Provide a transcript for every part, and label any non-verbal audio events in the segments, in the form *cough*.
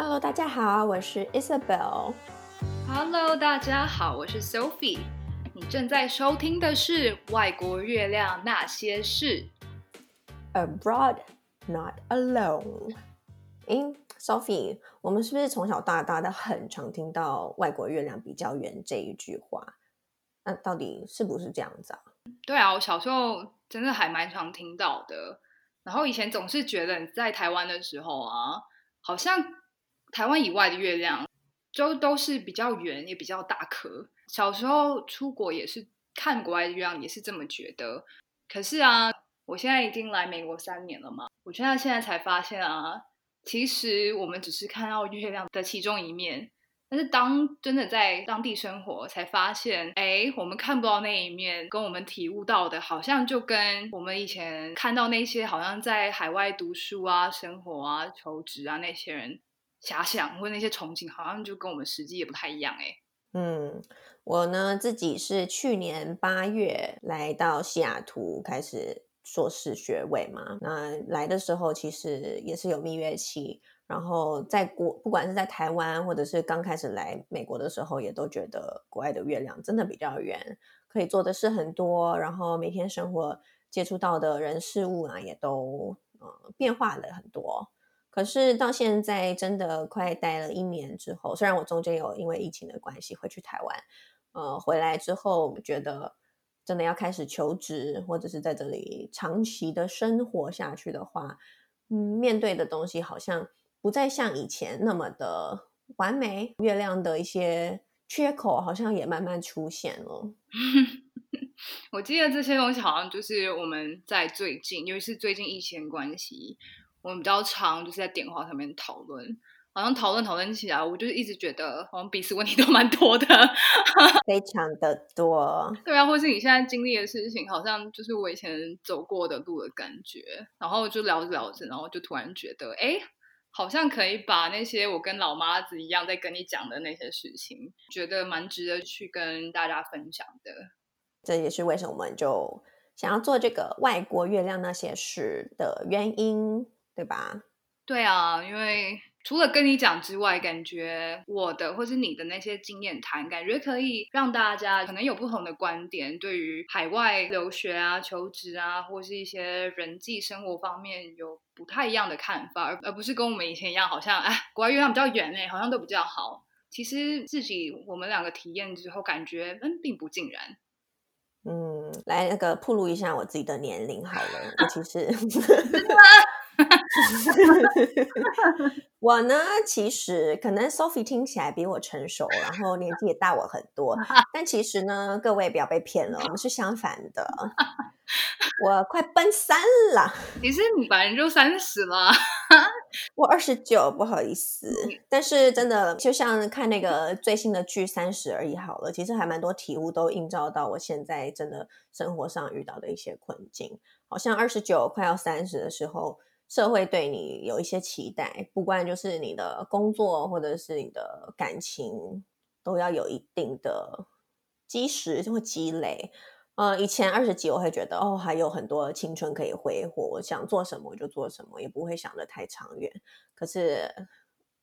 Hello，大家好，我是 Isabel。Hello，大家好，我是 Sophie。你正在收听的是《外国月亮那些事》，Abroad Not Alone。诶，Sophie，我们是不是从小到大都很常听到“外国月亮比较圆”这一句话？那到底是不是这样子啊？对啊，我小时候真的还蛮常听到的。然后以前总是觉得你在台湾的时候啊，好像台湾以外的月亮就都是比较圆，也比较大颗。小时候出国也是看国外的月亮，也是这么觉得。可是啊，我现在已经来美国三年了嘛，我现在现在才发现啊，其实我们只是看到月亮的其中一面。但是当真的在当地生活，才发现，哎，我们看不到那一面，跟我们体悟到的，好像就跟我们以前看到那些好像在海外读书啊、生活啊、求职啊那些人遐想或那些憧憬，好像就跟我们实际也不太一样，哎。嗯，我呢自己是去年八月来到西雅图开始硕士学位嘛，那来的时候其实也是有蜜月期。然后在国，不管是在台湾，或者是刚开始来美国的时候，也都觉得国外的月亮真的比较圆，可以做的事很多，然后每天生活接触到的人事物啊，也都呃变化了很多。可是到现在真的快待了一年之后，虽然我中间有因为疫情的关系回去台湾，呃，回来之后觉得真的要开始求职，或者是在这里长期的生活下去的话，嗯，面对的东西好像。不再像以前那么的完美，月亮的一些缺口好像也慢慢出现了。*laughs* 我记得这些东西好像就是我们在最近，尤其是最近疫情关系，我们比较常就是在电话上面讨论，好像讨论讨论起来，我就是一直觉得好像彼此问题都蛮多的，*laughs* 非常的多。对啊，或是你现在经历的事情，好像就是我以前走过的路的感觉，然后就聊着聊着，然后就突然觉得，哎。好像可以把那些我跟老妈子一样在跟你讲的那些事情，觉得蛮值得去跟大家分享的。这也是为什么我们就想要做这个外国月亮那些事的原因，对吧？对啊，因为。除了跟你讲之外，感觉我的或是你的那些经验谈，感觉可以让大家可能有不同的观点，对于海外留学啊、求职啊，或是一些人际生活方面有不太一样的看法，而而不是跟我们以前一样，好像哎，国外月亮比较圆哎，好像都比较好。其实自己我们两个体验之后，感觉嗯，并不尽然。嗯，来那个暴露一下我自己的年龄好了，我其实。*laughs* *laughs* 我呢，其实可能 Sophie 听起来比我成熟，然后年纪也大我很多，*laughs* 但其实呢，各位不要被骗了，我们是相反的。*laughs* 我快奔三了，其实你本来就三十了，我二十九，不好意思。但是真的，就像看那个最新的剧《三十而已》好了，其实还蛮多体悟都映照到我现在真的生活上遇到的一些困境。好像二十九快要三十的时候。社会对你有一些期待，不管就是你的工作或者是你的感情，都要有一定的基石就会积累。呃，以前二十几我会觉得哦，还有很多青春可以挥霍，我想做什么就做什么，也不会想得太长远。可是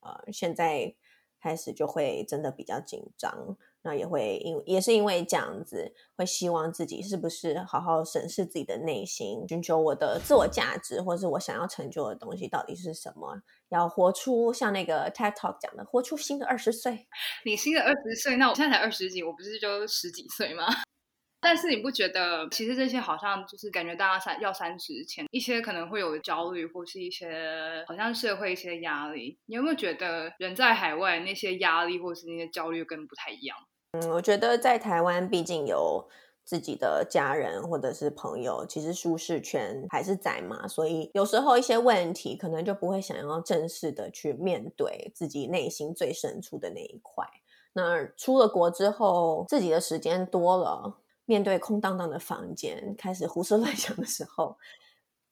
呃，现在开始就会真的比较紧张。那也会因也是因为这样子，会希望自己是不是好好审视自己的内心，寻求我的自我价值，或是我想要成就的东西到底是什么？要活出像那个 TED Talk 讲的，活出新的二十岁。*laughs* 你新的二十岁，那我现在才二十几，我不是就十几岁吗？*laughs* 但是你不觉得，其实这些好像就是感觉大家三要三十前，一些可能会有焦虑，或是一些好像社会一些压力。你有没有觉得人在海外那些压力，或是那些焦虑，跟不太一样？嗯，我觉得在台湾，毕竟有自己的家人或者是朋友，其实舒适圈还是在嘛，所以有时候一些问题可能就不会想要正式的去面对自己内心最深处的那一块。那出了国之后，自己的时间多了，面对空荡荡的房间，开始胡思乱想的时候，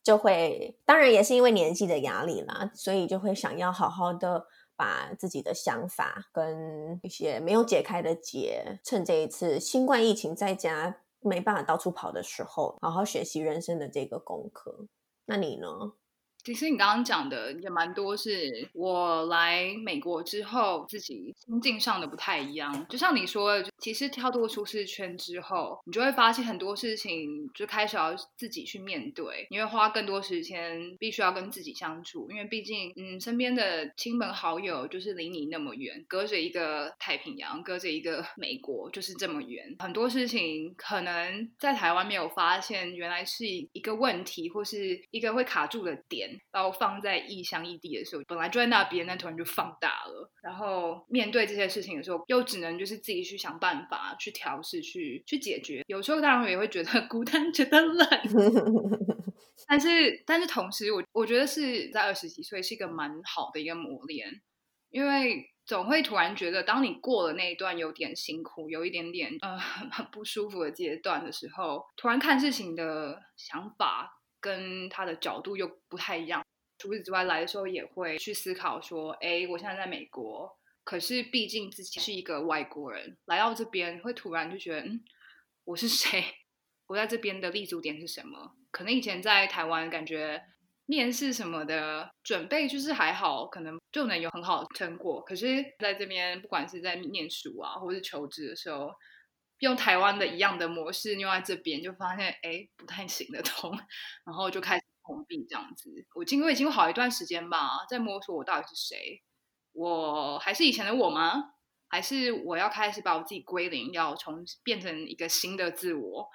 就会，当然也是因为年纪的压力啦，所以就会想要好好的。把自己的想法跟一些没有解开的结，趁这一次新冠疫情在家没办法到处跑的时候，好好学习人生的这个功课。那你呢？其实你刚刚讲的也蛮多，是我来美国之后自己心境上的不太一样。就像你说，其实跳脱舒适圈之后，你就会发现很多事情就开始要自己去面对，你会花更多时间，必须要跟自己相处，因为毕竟，嗯，身边的亲朋好友就是离你那么远，隔着一个太平洋，隔着一个美国，就是这么远。很多事情可能在台湾没有发现，原来是一个问题，或是一个会卡住的点。然后放在异乡异地的时候，本来就在那边，那突然就放大了。然后面对这些事情的时候，又只能就是自己去想办法法，去调试，去去解决。有时候当然也会觉得 *laughs* 孤单，觉得冷。*laughs* 但是，但是同时，我我觉得是在二十几岁是一个蛮好的一个磨练，因为总会突然觉得，当你过了那一段有点辛苦、有一点点呃 *laughs* 很不舒服的阶段的时候，突然看事情的想法。跟他的角度又不太一样。除此之外，来的时候也会去思考说：哎，我现在在美国，可是毕竟自己是一个外国人，来到这边会突然就觉得，嗯，我是谁？*laughs* 我在这边的立足点是什么？可能以前在台湾，感觉面试什么的准备就是还好，可能就能有很好的成果。可是在这边，不管是在念书啊，或是求职的时候，用台湾的一样的模式用在这边，就发现哎不太行得通，然后就开始碰壁这样子。我经过已经好一段时间吧，在摸索我到底是谁，我还是以前的我吗？还是我要开始把我自己归零，要重变成一个新的自我？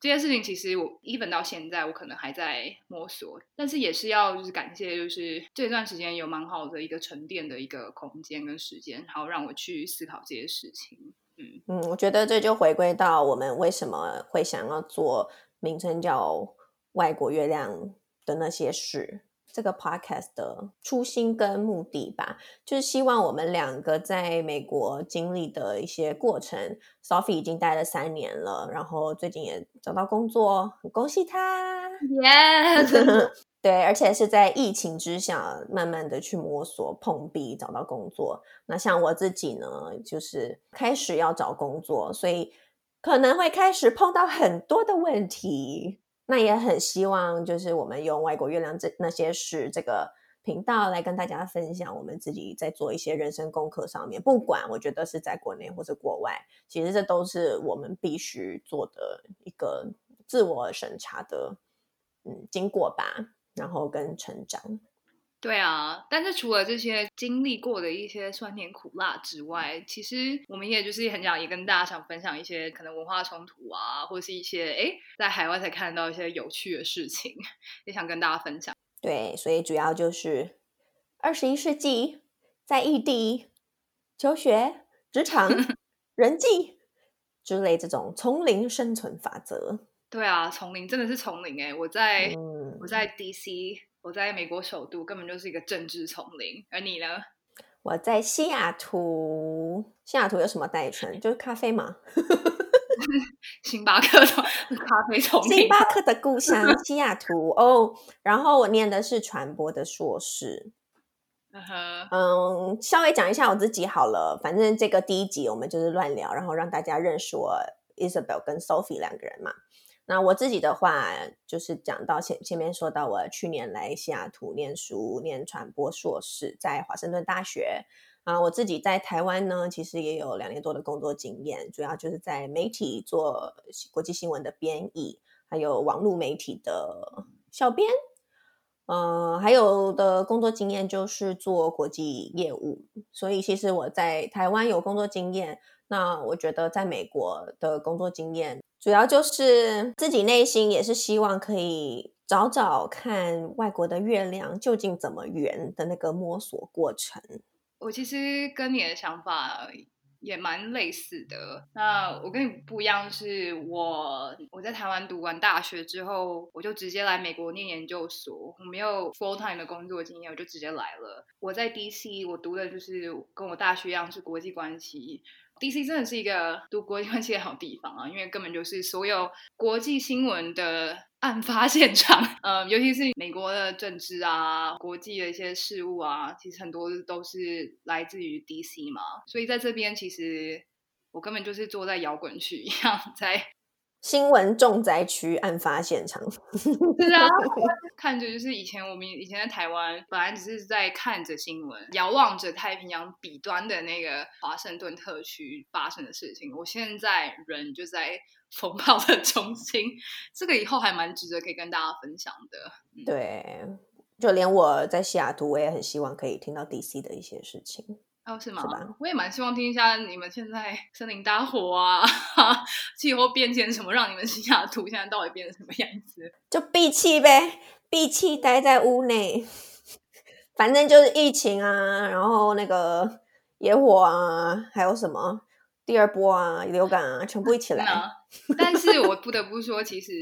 这件事情其实我 even 到现在我可能还在摸索，但是也是要就是感谢，就是这段时间有蛮好的一个沉淀的一个空间跟时间，然后让我去思考这些事情。嗯嗯，我觉得这就回归到我们为什么会想要做名称叫《外国月亮的那些事》这个 podcast 的初心跟目的吧，就是希望我们两个在美国经历的一些过程。Sophie 已经待了三年了，然后最近也找到工作，很恭喜她！Yes。*laughs* 对，而且是在疫情之下，慢慢的去摸索、碰壁，找到工作。那像我自己呢，就是开始要找工作，所以可能会开始碰到很多的问题。那也很希望，就是我们用外国月亮这那些事这个频道来跟大家分享我们自己在做一些人生功课上面。不管我觉得是在国内或者国外，其实这都是我们必须做的一个自我审查的嗯经过吧。然后跟成长，对啊，但是除了这些经历过的一些酸甜苦辣之外，其实我们也就是很想也跟大家想分享一些可能文化冲突啊，或者是一些哎在海外才看到一些有趣的事情，也想跟大家分享。对，所以主要就是二十一世纪在异地求学、职场、*laughs* 人际之类这种丛林生存法则。对啊，丛林真的是丛林哎！我在、嗯、我在 DC，我在美国首都，根本就是一个政治丛林。而你呢？我在西雅图，西雅图有什么代称？就是咖啡嘛。*laughs* 星巴克的咖啡丛林，星巴克的故乡西雅图哦。然后我念的是传播的硕士。Uh huh. 嗯，稍微讲一下我自己好了。反正这个第一集我们就是乱聊，然后让大家认识我 Isabel 跟 Sophie 两个人嘛。那我自己的话，就是讲到前前面说到，我去年来西雅图念书，念传播硕士，在华盛顿大学。啊，我自己在台湾呢，其实也有两年多的工作经验，主要就是在媒体做国际新闻的编译，还有网络媒体的小编。呃，还有的工作经验就是做国际业务，所以其实我在台湾有工作经验。那我觉得在美国的工作经验，主要就是自己内心也是希望可以找找看外国的月亮究竟怎么圆的那个摸索过程。我其实跟你的想法也蛮类似的。那我跟你不一样，是我我在台湾读完大学之后，我就直接来美国念研究所，我没有 full time 的工作经验，我就直接来了。我在 DC，我读的就是跟我大学一样是国际关系。DC 真的是一个读国际关系的好地方啊，因为根本就是所有国际新闻的案发现场。*laughs* 呃，尤其是美国的政治啊、国际的一些事务啊，其实很多都是来自于 DC 嘛。所以在这边，其实我根本就是坐在摇滚区一样，在新闻重灾区案发现场，*laughs* 是啊，看着就是以前我们以前在台湾，本来只是在看着新闻，遥望着太平洋彼端的那个华盛顿特区发生的事情。我现在人就在 *laughs* 风暴的中心，这个以后还蛮值得可以跟大家分享的。嗯、对，就连我在西雅图，我也很希望可以听到 DC 的一些事情。哦，是吗？是吧？我也蛮希望听一下你们现在 *laughs* 森林大火啊，*laughs* 气候变迁什么，让你们西雅图现在到底变成什么样子？就闭气呗，闭气待在屋内，反正就是疫情啊，然后那个野火啊，还有什么第二波啊，流感啊，全部一起来。*laughs* 嗯、但是我不得不说，其实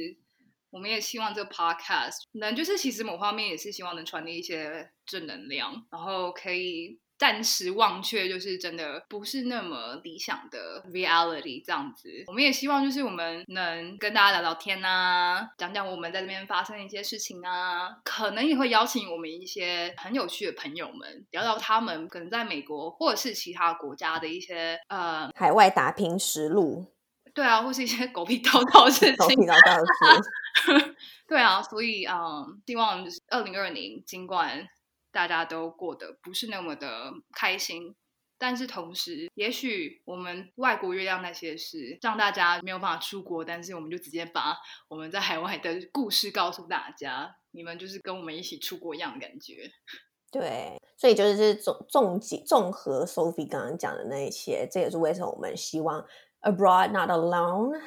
我们也希望这个 podcast 能，就是其实某方面也是希望能传递一些正能量，然后可以。暂时忘却，就是真的不是那么理想的 reality 这样子。我们也希望，就是我们能跟大家聊聊天啊，讲讲我们在这边发生的一些事情啊，可能也会邀请我们一些很有趣的朋友们，聊聊他们可能在美国或者是其他国家的一些呃海外打拼实录。对啊，或是一些狗屁叨叨的事情。狗屁叨叨的事。*laughs* 对啊，所以嗯，希望就是二零二零，尽管。大家都过得不是那么的开心，但是同时，也许我们外国月亮那些事，让大家没有办法出国，但是我们就直接把我们在海外的故事告诉大家，你们就是跟我们一起出国一样的感觉。对，所以就是综综集综合 Sophie 刚刚讲的那一些，这也是为什么我们希望 Abroad Not Alone，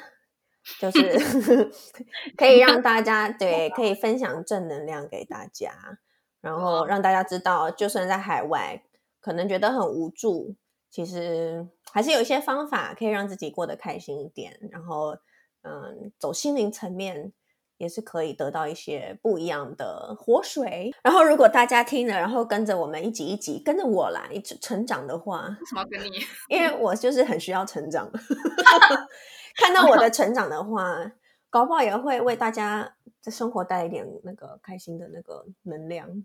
就是 *laughs* 可以让大家对可以分享正能量给大家。然后让大家知道，就算在海外，可能觉得很无助，其实还是有一些方法可以让自己过得开心一点。然后，嗯，走心灵层面也是可以得到一些不一样的活水。然后，如果大家听了，然后跟着我们一集一集跟着我来一直成长的话，为什么要跟你？因为我就是很需要成长，*laughs* 看到我的成长的话，搞不好也会为大家的生活带一点那个开心的那个能量。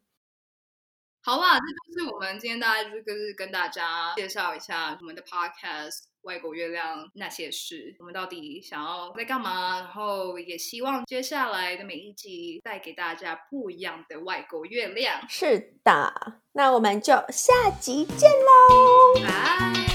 好吧，这就是我们今天大家就是跟大家介绍一下我们的 podcast《外国月亮那些事》，我们到底想要在干嘛？然后也希望接下来的每一集带给大家不一样的外国月亮。是的，那我们就下集见喽，拜。